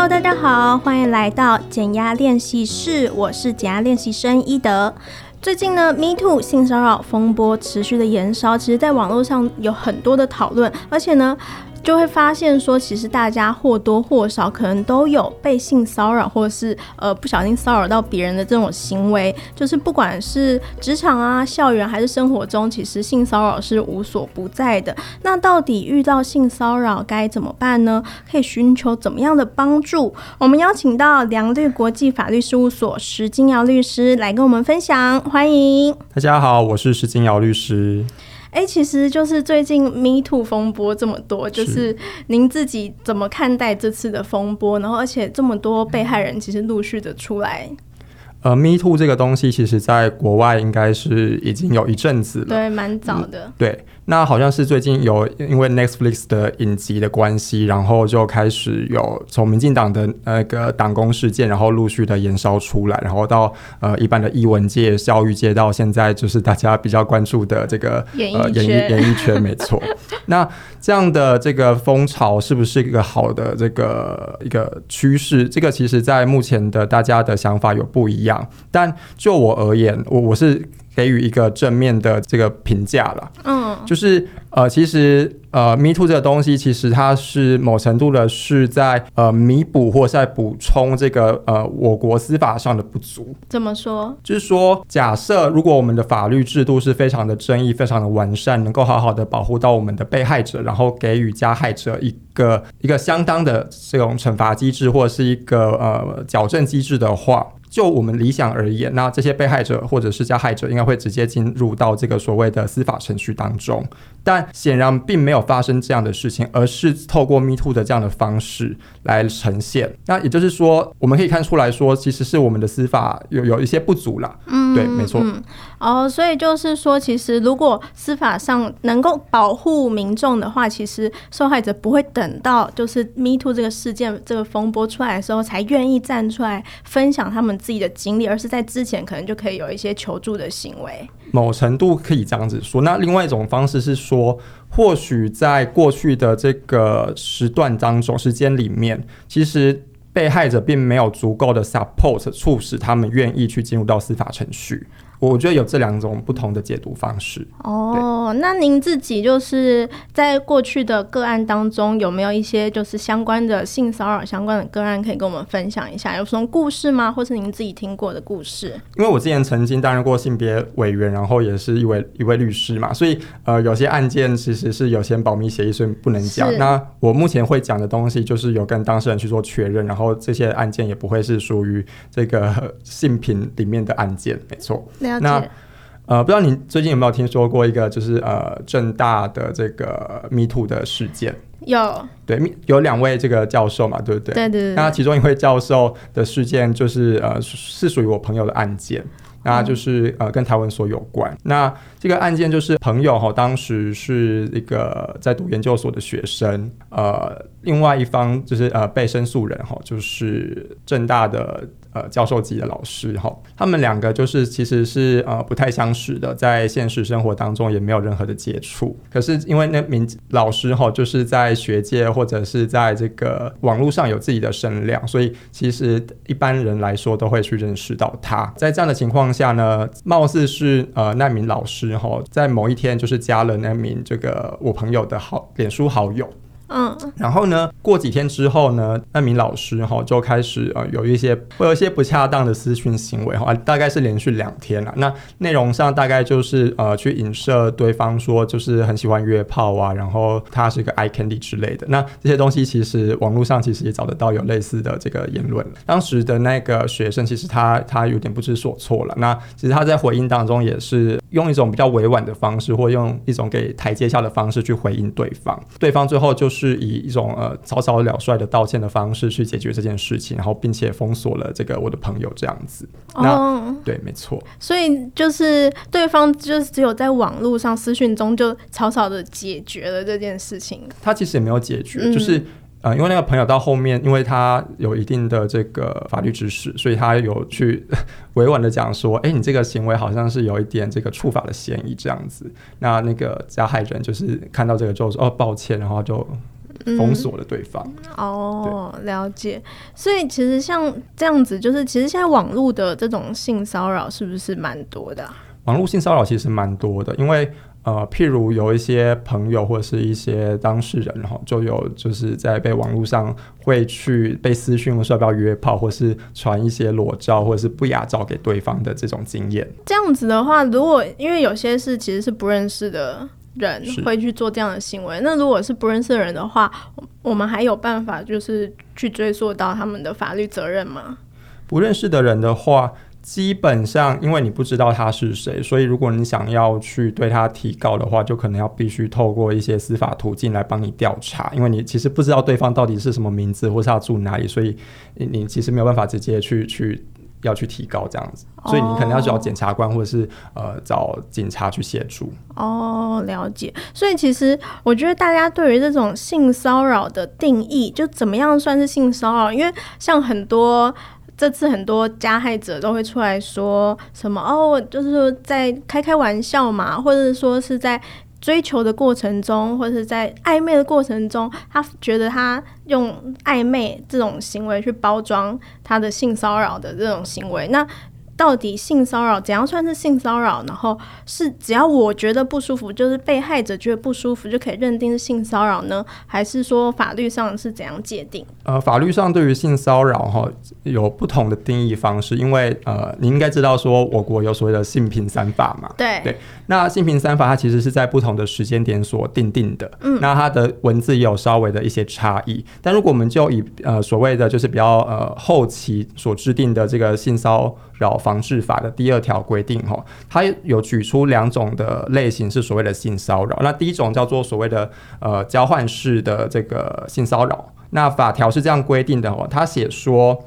Hello，大家好，欢迎来到减压练习室，我是减压练习生伊德。最近呢，Me Too 性骚扰风波持续的延烧，其实在网络上有很多的讨论，而且呢。就会发现说，其实大家或多或少可能都有被性骚扰，或者是呃不小心骚扰到别人的这种行为。就是不管是职场啊、校园还是生活中，其实性骚扰是无所不在的。那到底遇到性骚扰该怎么办呢？可以寻求怎么样的帮助？我们邀请到良律国际法律事务所石金尧律师来跟我们分享，欢迎。大家好，我是石金尧律师。哎，其实就是最近 Me Too 风波这么多，就是您自己怎么看待这次的风波？然后，而且这么多被害人其实陆续的出来。呃，Me Too 这个东西，其实在国外应该是已经有一阵子了，对，蛮早的。嗯，对。那好像是最近有因为 Netflix 的影集的关系，然后就开始有从民进党的那个党工事件，然后陆续的延烧出来，然后到呃一般的艺文界、教育界，到现在就是大家比较关注的这个演艺呃演艺演艺圈，没错。那这样的这个风潮是不是一个好的这个一个趋势？这个其实在目前的大家的想法有不一样，但就我而言，我我是。给予一个正面的这个评价了，嗯，就是呃，其实呃，Me Too 这个东西，其实它是某程度的是在呃弥补或是在补充这个呃我国司法上的不足。怎么说？就是说，假设如果我们的法律制度是非常的正义、非常的完善，能够好好的保护到我们的被害者，然后给予加害者一个一个相当的这种惩罚机制，或者是一个呃矫正机制的话。就我们理想而言，那这些被害者或者是加害者应该会直接进入到这个所谓的司法程序当中，但显然并没有发生这样的事情，而是透过 Me Too 的这样的方式来呈现。那也就是说，我们可以看出来说，其实是我们的司法有有一些不足啦。嗯，对，没错。嗯，哦，所以就是说，其实如果司法上能够保护民众的话，其实受害者不会等到就是 Me Too 这个事件这个风波出来的时候才愿意站出来分享他们。自己的经历，而是在之前可能就可以有一些求助的行为。某程度可以这样子说。那另外一种方式是说，或许在过去的这个时段当中、时间里面，其实被害者并没有足够的 support，促使他们愿意去进入到司法程序。我觉得有这两种不同的解读方式。哦，那您自己就是在过去的个案当中，有没有一些就是相关的性骚扰相关的个案可以跟我们分享一下？有什么故事吗？或是您自己听过的故事？因为我之前曾经担任过性别委员，然后也是一位一位律师嘛，所以呃，有些案件其实是有些保密协议，所以不能讲。那我目前会讲的东西，就是有跟当事人去做确认，然后这些案件也不会是属于这个性品里面的案件，没错。那呃，不知道你最近有没有听说过一个就是呃正大的这个 Me Too 的事件？有，对，有两位这个教授嘛，对不对？对对对。那其中一位教授的事件就是呃是属于我朋友的案件，那就是呃跟台湾所有关。那这个案件就是朋友哈，当时是一个在读研究所的学生，呃，另外一方就是呃被申诉人哈，就是正大的。呃，教授级的老师哈，他们两个就是其实是呃不太相识的，在现实生活当中也没有任何的接触。可是因为那名老师哈，就是在学界或者是在这个网络上有自己的声量，所以其实一般人来说都会去认识到他。在这样的情况下呢，貌似是呃那名老师哈，在某一天就是加了那名这个我朋友的好脸书好友。嗯，然后呢，过几天之后呢，那名老师哈就开始呃有一些会有一些不恰当的私讯行为哈，大概是连续两天了。那内容上大概就是呃去影射对方说就是很喜欢约炮啊，然后他是一个 eye candy 之类的。那这些东西其实网络上其实也找得到有类似的这个言论。当时的那个学生其实他他有点不知所措了。那其实他在回应当中也是用一种比较委婉的方式，或用一种给台阶下的方式去回应对方。对方最后就是。是以一种呃草草了率的道歉的方式去解决这件事情，然后并且封锁了这个我的朋友这样子。那、哦、对，没错。所以就是对方就是只有在网络上私讯中就草草的解决了这件事情。他其实也没有解决，嗯、就是呃，因为那个朋友到后面，因为他有一定的这个法律知识，所以他有去 委婉的讲说：“哎、欸，你这个行为好像是有一点这个触法的嫌疑这样子。”那那个加害人就是看到这个之后说：“哦，抱歉。”然后就。封锁了对方。嗯、哦，了解。所以其实像这样子，就是其实现在网络的这种性骚扰是不是蛮多的、啊？网络性骚扰其实蛮多的，因为。呃，譬如有一些朋友或者是一些当事人哈，就有就是在被网络上会去被私讯说要不要约炮，或是传一些裸照或者是不雅照给对方的这种经验。这样子的话，如果因为有些是其实是不认识的人会去做这样的行为，那如果是不认识的人的话，我们还有办法就是去追溯到他们的法律责任吗？不认识的人的话。基本上，因为你不知道他是谁，所以如果你想要去对他提告的话，就可能要必须透过一些司法途径来帮你调查，因为你其实不知道对方到底是什么名字，或是他住哪里，所以你你其实没有办法直接去去要去提告这样子，所 以你可能要找检察官或者是呃找警察去协助。哦，了解。所以其实我觉得大家对于这种性骚扰的定义，就怎么样算是性骚扰？因为像很多。这次很多加害者都会出来说什么哦，就是说在开开玩笑嘛，或者说是在追求的过程中，或者是在暧昧的过程中，他觉得他用暧昧这种行为去包装他的性骚扰的这种行为，那。到底性骚扰怎样算是性骚扰？然后是只要我觉得不舒服，就是被害者觉得不舒服，就可以认定是性骚扰呢？还是说法律上是怎样界定？呃，法律上对于性骚扰哈有不同的定义方式，因为呃，你应该知道说我国有所谓的性平三法嘛。对对，那性平三法它其实是在不同的时间点所定定的。嗯，那它的文字也有稍微的一些差异。但如果我们就以呃所谓的就是比较呃后期所制定的这个性骚扰防治法的第二条规定，哈，它有举出两种的类型是所谓的性骚扰。那第一种叫做所谓的呃交换式的这个性骚扰。那法条是这样规定的哦，他写说，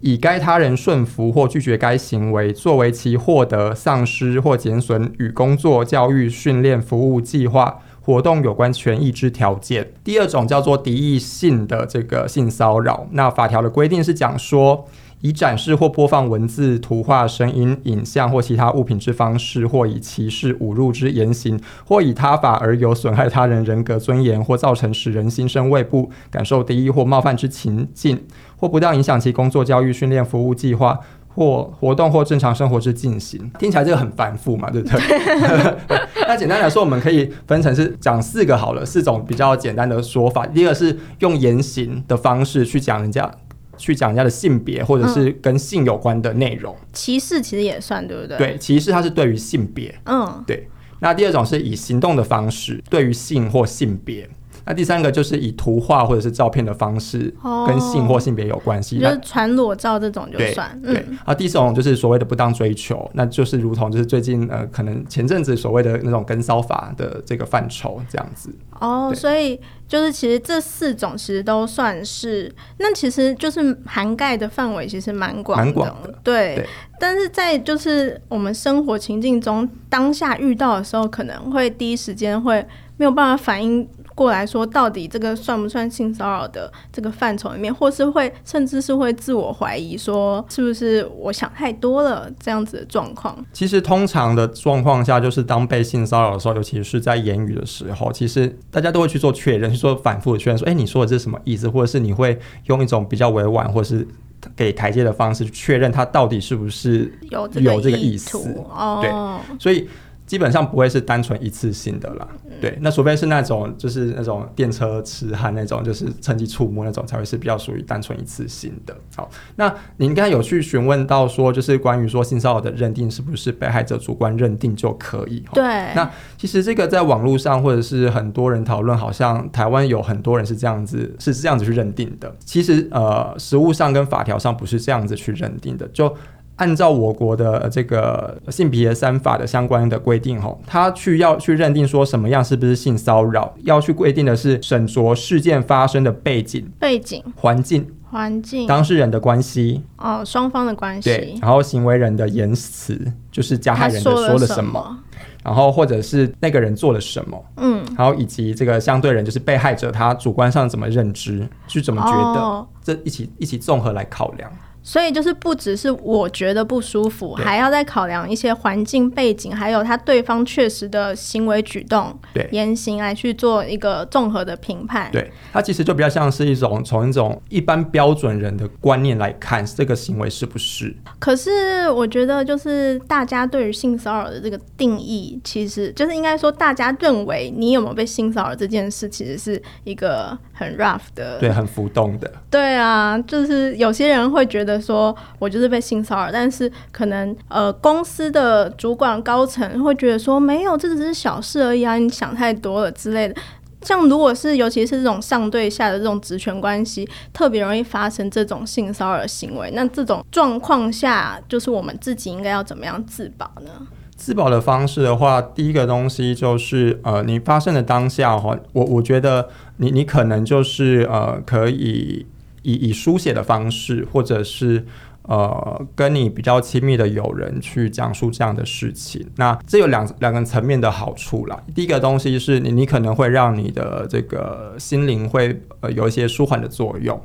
以该他人顺服或拒绝该行为作为其获得、丧失或减损与工作、教育、训练、服务、计划、活动有关权益之条件。第二种叫做敌意性的这个性骚扰。那法条的规定是讲说。以展示或播放文字、图画、声音、影像或其他物品之方式，或以歧视、侮辱之言行，或以他法而有损害他人人格尊严，或造成使人心生畏怖、感受敌意或冒犯之情境，或不当影响其工作、教育、训练、服务计划或活动或正常生活之进行。听起来这个很繁复嘛，对不对？那简单来说，我们可以分成是讲四个好了，四种比较简单的说法。第一个是用言行的方式去讲人家。去讲人家的性别，或者是跟性有关的内容，嗯，歧视其实也算，对不对？对，歧视它是对于性别，嗯，对。那第二种是以行动的方式对于性或性别。那第三个就是以图画或者是照片的方式跟性或性别有关系，就是传裸照这种就算。对，对。啊，第四种就是所谓的不当追求，那就是如同就是最近呃，可能前阵子所谓的那种跟骚法的这个范畴这样子。哦，所以就是其实这四种其实都算是，那其实就是涵盖的范围其实蛮广的。蛮广的。对。对。但是在就是我们生活情境中当下遇到的时候，可能会第一时间会没有办法反应。过来说，到底这个算不算性骚扰的这个范畴里面，或是会甚至是会自我怀疑，说是不是我想太多了这样子的状况？其实通常的状况下，就是当被性骚扰的时候，尤其是在言语的时候，其实大家都会去做确认，去做反复的确认，说，哎，你说的这是什么意思？或者是你会用一种比较委婉，或者是给台阶的方式去确认他到底是不是有有这个意思？哦，对，所以。基本上不会是单纯一次性的啦，对，那除非是那种就是那种电车痴汉那种，就是趁机触摸那种，才会是比较属于单纯一次性的。好，那您应该有去询问到说，就是关于说性骚扰的认定是不是被害者主观认定就可以？对，那其实这个在网络上或者是很多人讨论，好像台湾有很多人是这样子，是这样子去认定的。其实呃，实务上跟法条上不是这样子去认定的，就。按照我国的这个性别三法的相关的规定，吼，他去要去认定说什么样是不是性骚扰，要去规定的是审酌事件发生的背景、背景、环境、环境、当事人的关系，哦，双方的关系，对，然后行为人的言辞，就是加害人的说了什么，然后或者是那个人做了什么，嗯，然后以及这个相对人就是被害者他主观上怎么认知，去怎么觉得，哦、这一起一起综合来考量。所以就是不只是我觉得不舒服，还要再考量一些环境背景，还有他对方确实的行为举动、对言行来去做一个综合的评判。对，他其实就比较像是一种从一种一般标准人的观念来看这个行为是不是。可是我觉得就是大家对于性骚扰的这个定义，其实就是应该说大家认为你有没有被性骚扰这件事，其实是一个很 rough 的，对，很浮动的。对啊，就是有些人会觉说我就是被性骚扰，但是可能呃公司的主管高层会觉得说没有，这只是小事而已啊，你想太多了之类的。像如果是尤其是这种上对下的这种职权关系，特别容易发生这种性骚扰行为。那这种状况下，就是我们自己应该要怎么样自保呢？自保的方式的话，第一个东西就是呃，你发生的当下哈，我我觉得你你可能就是呃可以。以以书写的方式，或者是呃跟你比较亲密的友人去讲述这样的事情，那这有两两个层面的好处啦。第一个东西是你你可能会让你的这个心灵会呃有一些舒缓的作用。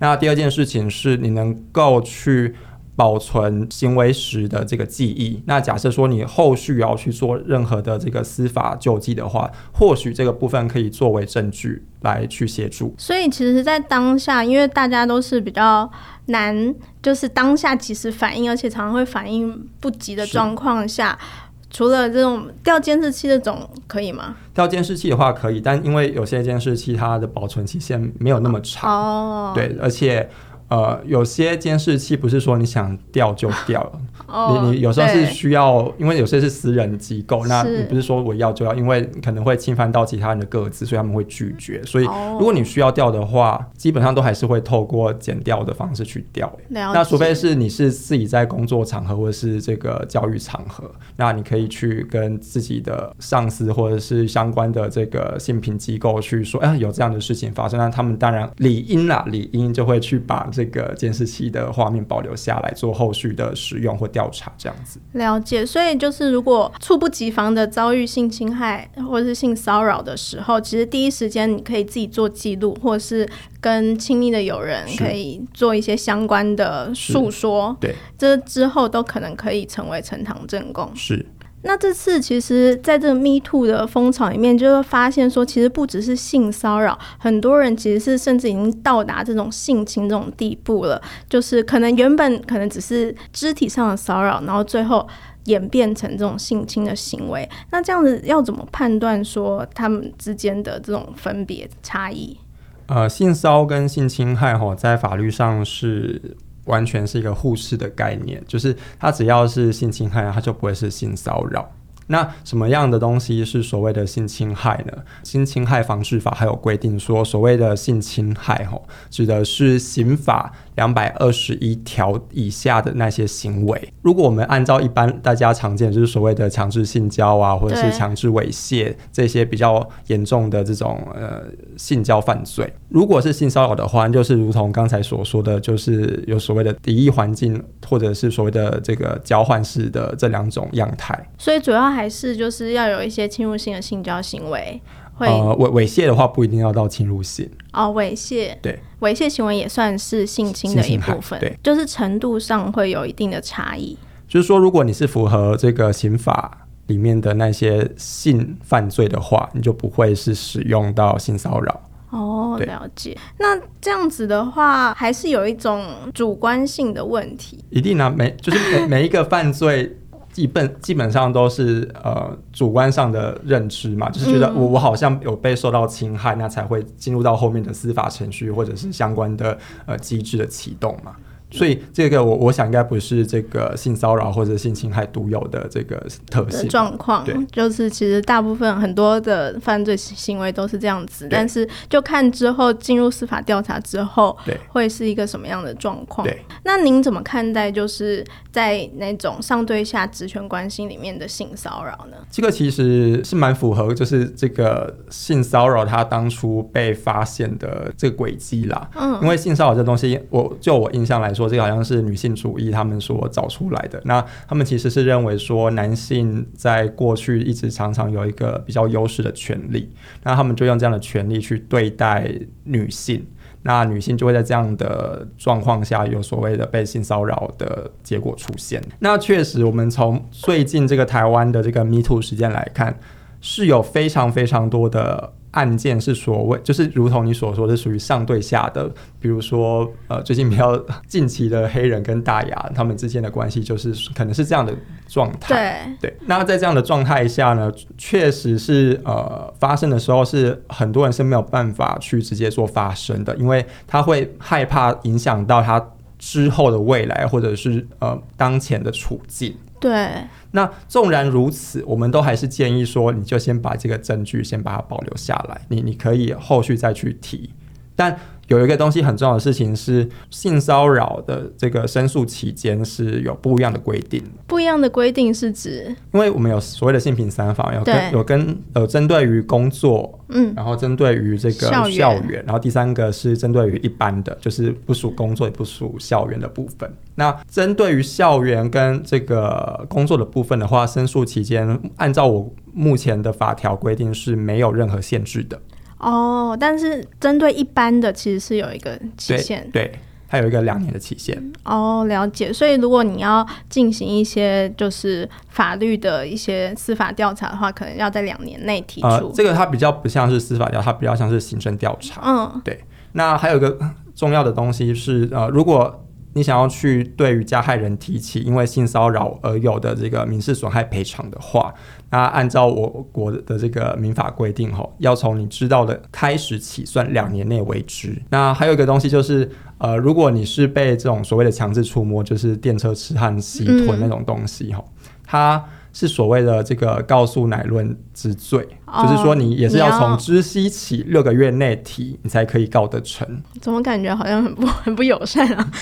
那第二件事情是你能够去。保存行为时的这个记忆。那假设说你后续要去做任何的这个司法救济的话，或许这个部分可以作为证据来去协助。所以其实，在当下，因为大家都是比较难，就是当下及时反应，而且常常会反应不及的状况下，除了这种调监视器这种可以吗？调监视器的话可以，但因为有些监视器它的保存期限没有那么长，哦，对，而且。呃，有些监视器不是说你想调就调，哦、你你有时候是需要，因为有些是私人机构，那你不是说我要就要，因为可能会侵犯到其他人的个资，所以他们会拒绝。所以如果你需要调的话，基本上都还是会透过检调的方式去调。那除非是你是自己在工作场合或者是这个教育场合，那你可以去跟自己的上司或者是相关的这个性平机构去说，哎，有这样的事情发生，那他们当然理应啦，理应就会去把。这个监视器的画面保留下来，做后续的使用或调查，这样子。了解，所以就是如果猝不及防的遭遇性侵害或者是性骚扰的时候，其实第一时间你可以自己做记录，或者是跟亲密的友人可以做一些相关的诉说。对，这之后都可能可以成为呈堂证供。是。那这次其实，在这个 Me Too 的风潮里面，就会发现说，其实不只是性骚扰，很多人其实是甚至已经到达这种性侵这种地步了。就是可能原本可能只是肢体上的骚扰，然后最后演变成这种性侵的行为。那这样子要怎么判断说他们之间的这种分别差异？呃，性骚跟性侵害哈，在法律上是。完全是一个互斥的概念，就是他只要是性侵害，他就不会是性骚扰。那什么样的东西是所谓的性侵害呢？性侵害防治法还有规定说，所谓的性侵害吼，指的是刑法两百二十一条以下的那些行为。如果我们按照一般大家常见，就是所谓的强制性交啊，或者是强制猥亵这些比较严重的这种呃性交犯罪，如果是性骚扰的话，就是如同刚才所说的，就是有所谓的敌意环境，或者是所谓的这个交换式的这两种样态。所以主要还是就是要有一些侵入性的性交行为。会呃，猥猥亵的话不一定要到侵入性哦，猥亵对，猥亵行为也算是性侵的一部分，对，就是程度上会有一定的差异。就是说，如果你是符合这个刑法里面的那些性犯罪的话，你就不会是使用到性骚扰。哦，了解。那这样子的话，还是有一种主观性的问题。一定啊，每就是每 每一个犯罪。基本基本上都是呃主观上的认知嘛，就是觉得我我好像有被受到侵害，那才会进入到后面的司法程序或者是相关的呃机制的启动嘛。所以这个我我想应该不是这个性骚扰或者性侵害独有的这个特性状况，对，就是其实大部分很多的犯罪行为都是这样子，但是就看之后进入司法调查之后，对，会是一个什么样的状况？对，那您怎么看待就是在那种上对下职权关系里面的性骚扰呢？这个其实是蛮符合就是这个性骚扰它当初被发现的这个轨迹啦，嗯，因为性骚扰这东西，我就我印象来说。这个好像是女性主义他们所找出来的。那他们其实是认为说男性在过去一直常常有一个比较优势的权利，那他们就用这样的权利去对待女性。那女性就会在这样的状况下有所谓的被性骚扰的结果出现。那确实，我们从最近这个台湾的这个 Me Too 事件来看，是有非常非常多的。案件是所谓，就是如同你所说，是属于上对下的。比如说，呃，最近比较近期的黑人跟大牙他们之间的关系，就是可能是这样的状态。对对。那在这样的状态下呢，确实是呃发生的时候，是很多人是没有办法去直接做发声的，因为他会害怕影响到他之后的未来，或者是呃当前的处境。对，那纵然如此，我们都还是建议说，你就先把这个证据先把它保留下来，你你可以后续再去提，但。有一个东西很重要的事情是，性骚扰的这个申诉期间是有不一样的规定。不一样的规定是指，因为我们有所谓的性平三法，有跟有跟呃针对于工作，嗯，然后针对于这个校园，校园，然后第三个是针对于一般的，就是不属工作也不属校园的部分。那针对于校园跟这个工作的部分的话，申诉期间按照我目前的法条规定是没有任何限制的。哦，但是针对一般的其实是有一个期限，对，对，它有一个两年的期限。哦，了解。所以如果你要进行一些就是法律的一些司法调查的话，可能要在两年内提出。呃，这个它比较不像是司法调查，它比较像是行政调查。嗯，对。那还有一个 重要的东西是，呃，如果你想要去对于加害人提起因为性骚扰而有的这个民事损害赔偿的话，那按照我国的这个民法规定，吼，要从你知道的开始起算两年内为止。那还有一个东西就是，呃，如果你是被这种所谓的强制触摸，就是电车痴汉、吸吞那种东西，吼、嗯，它。是所谓的这个告诉乃论之罪，哦，就是说你也是要从知悉起六个月内提，你，才可以告得成。怎么感觉好像很不 很不友善啊？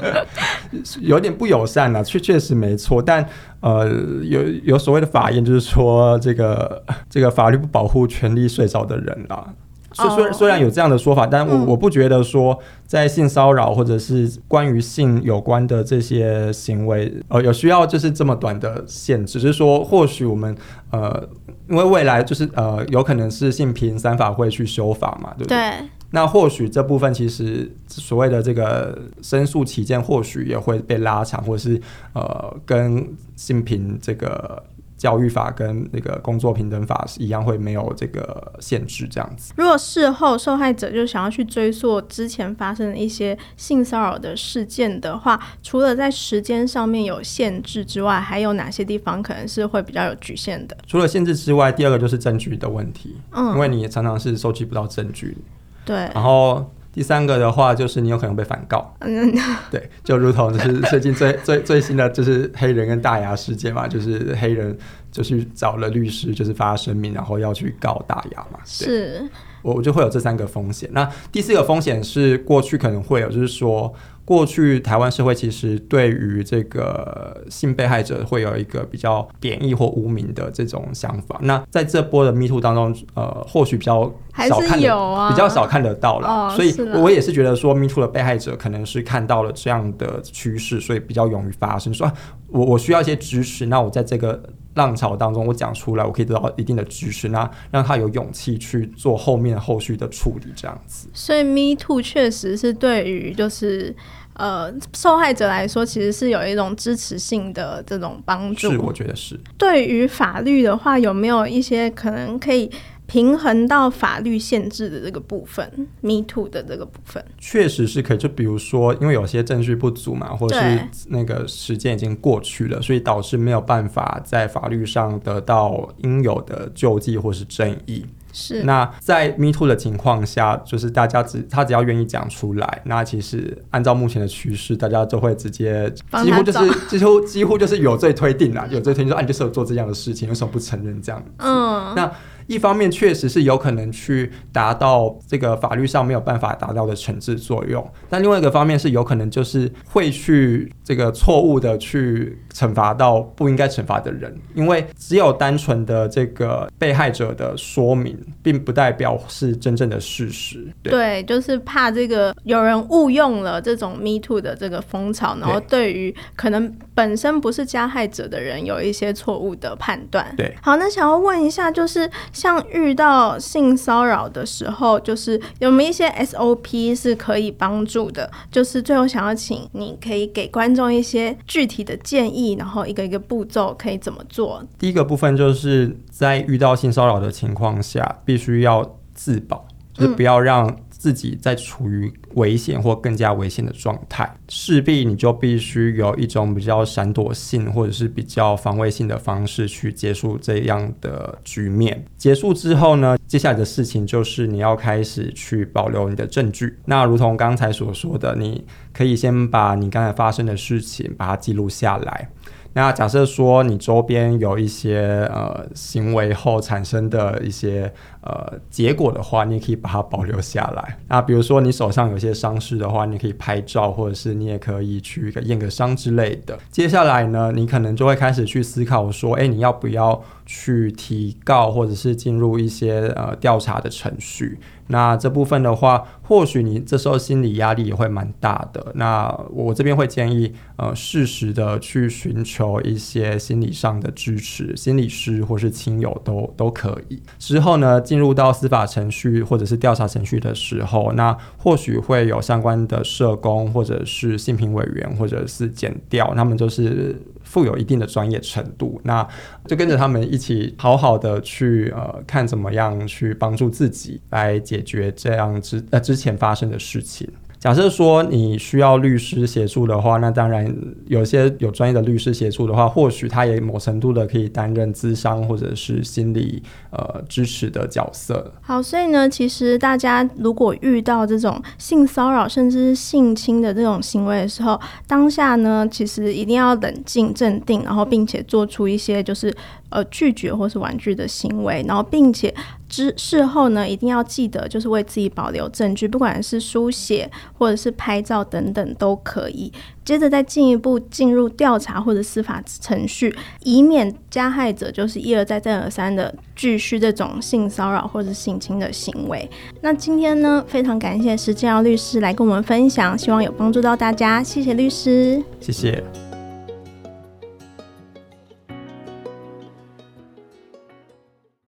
有点不友善啊，确确实没错。但呃，有有所谓的法院，就是说这个这个法律不保护权利睡着的人啦。虽虽虽然有这样的说法，但我我不觉得说在性骚扰或者是关于性有关的这些行为，呃，有需要就是这么短的限制。只是说，或许我们呃，因为未来就是呃，有可能是性平三法会去修法嘛，对不对？对。那或许这部分其实所谓的这个申诉期间，或许也会被拉长，或者是呃，跟性平这个。教育法跟那个工作平等法是一样，会没有这个限制这样子。如果事后受害者就想要去追溯之前发生的一些性骚扰的事件的话，除了在时间上面有限制之外，还有哪些地方可能是会比较有局限的？除了限制之外，第二个就是证据的问题。嗯，因为你也常常是收集不到证据。对。然后。第三个的话，就是你有可能被反告。嗯，对，就如同就是 最近最最最新的就是黑人跟大牙事件嘛，就是黑人就去找了律师，就是发声明，然后要去告大牙嘛。是，我我就会有这三个风险。那第四个风险是过去可能会有，就是说。过去台湾社会其实对于这个性被害者会有一个比较贬义或污名的这种想法。那在这波的 Me Too 当中，呃，或许比较少看的，啊、比较少看得到了。哦、所以我也是觉得说，Me Too 的被害者可能是看到了这样的趋势，所以比较勇于发声，说、啊、我我需要一些支持。那我在这个。浪潮当中，我讲出来，我可以得到一定的支持，那让他有勇气去做后面后续的处理，这样子。所以，Me Too 确实是对于就是呃受害者来说，其实是有一种支持性的这种帮助。是，我觉得是。对于法律的话，有没有一些可能可以？平衡到法律限制的这个部分，Me Too 的这个部分，确实是可以。就比如说，因为有些证据不足嘛，或者是那个时间已经过去了，所以导致没有办法在法律上得到应有的救济或是正义。是。那在 Me Too 的情况下，就是大家只他只要愿意讲出来，那其实按照目前的趋势，大家就会直接几乎就是几乎几乎就是有罪推定啦，有罪推定说，啊，你就是有做这样的事情，为什么不承认这样子？嗯。那一方面确实是有可能去达到这个法律上没有办法达到的惩治作用，但另外一个方面是有可能就是会去这个错误的去惩罚到不应该惩罚的人，因为只有单纯的这个被害者的说明，并不代表是真正的事实。对，对，就是怕这个有人误用了这种 Me Too 的这个风潮，然后对于可能本身不是加害者的人有一些错误的判断。对，好，那想要问一下，就是像遇到性骚扰的时候，就是有没有一些 SOP 是可以帮助的？就是最后想要请你可以给观众一些具体的建议，然后一个一个步骤可以怎么做？第一个部分就是在遇到性骚扰的情况下，必须要自保，就是不要让自己在处于危险或更加危险的状态，势必你就必须有一种比较闪躲性或者是比较防卫性的方式去结束这样的局面。结束之后呢，接下来的事情就是你要开始去保留你的证据。那如同刚才所说的，你可以先把你刚才发生的事情把它记录下来。那假设说你周边有一些呃行为后产生的一些呃结果的话，你也可以把它保留下来。那比如说你手上有些伤势的话，你可以拍照，或者是你也可以去验个伤之类的。接下来呢，你可能就会开始去思考说，诶，你要不要去提告，或者是进入一些呃调查的程序？那这部分的话，或许你这时候心理压力也会蛮大的。那我这边会建议，呃，适时的去寻求一些心理上的支持，心理师或是亲友都都可以。之后呢，进入到司法程序或者是调查程序的时候，那或许会有相关的社工或者是性评委员或者是检调，他们就是。富有一定的专业程度，那就跟着他们一起好好的去呃看怎么样去帮助自己来解决这样之呃之前发生的事情。假设说你需要律师协助的话，那当然有些有专业的律师协助的话，或许他也某程度的可以担任咨商或者是心理呃支持的角色。好，所以呢，其实大家如果遇到这种性骚扰甚至是性侵的这种行为的时候，当下呢，其实一定要冷静镇定，然后并且做出一些就是呃拒绝或是婉拒的行为，然后并且。之事后呢，一定要记得，就是为自己保留证据，不管是书写或者是拍照等等都可以。接着再进一步进入调查或者司法程序，以免加害者就是一而再再而三的继续这种性骚扰或者性侵的行为。那今天呢，非常感谢石建尧律师来跟我们分享，希望有帮助到大家。谢谢律师，谢谢。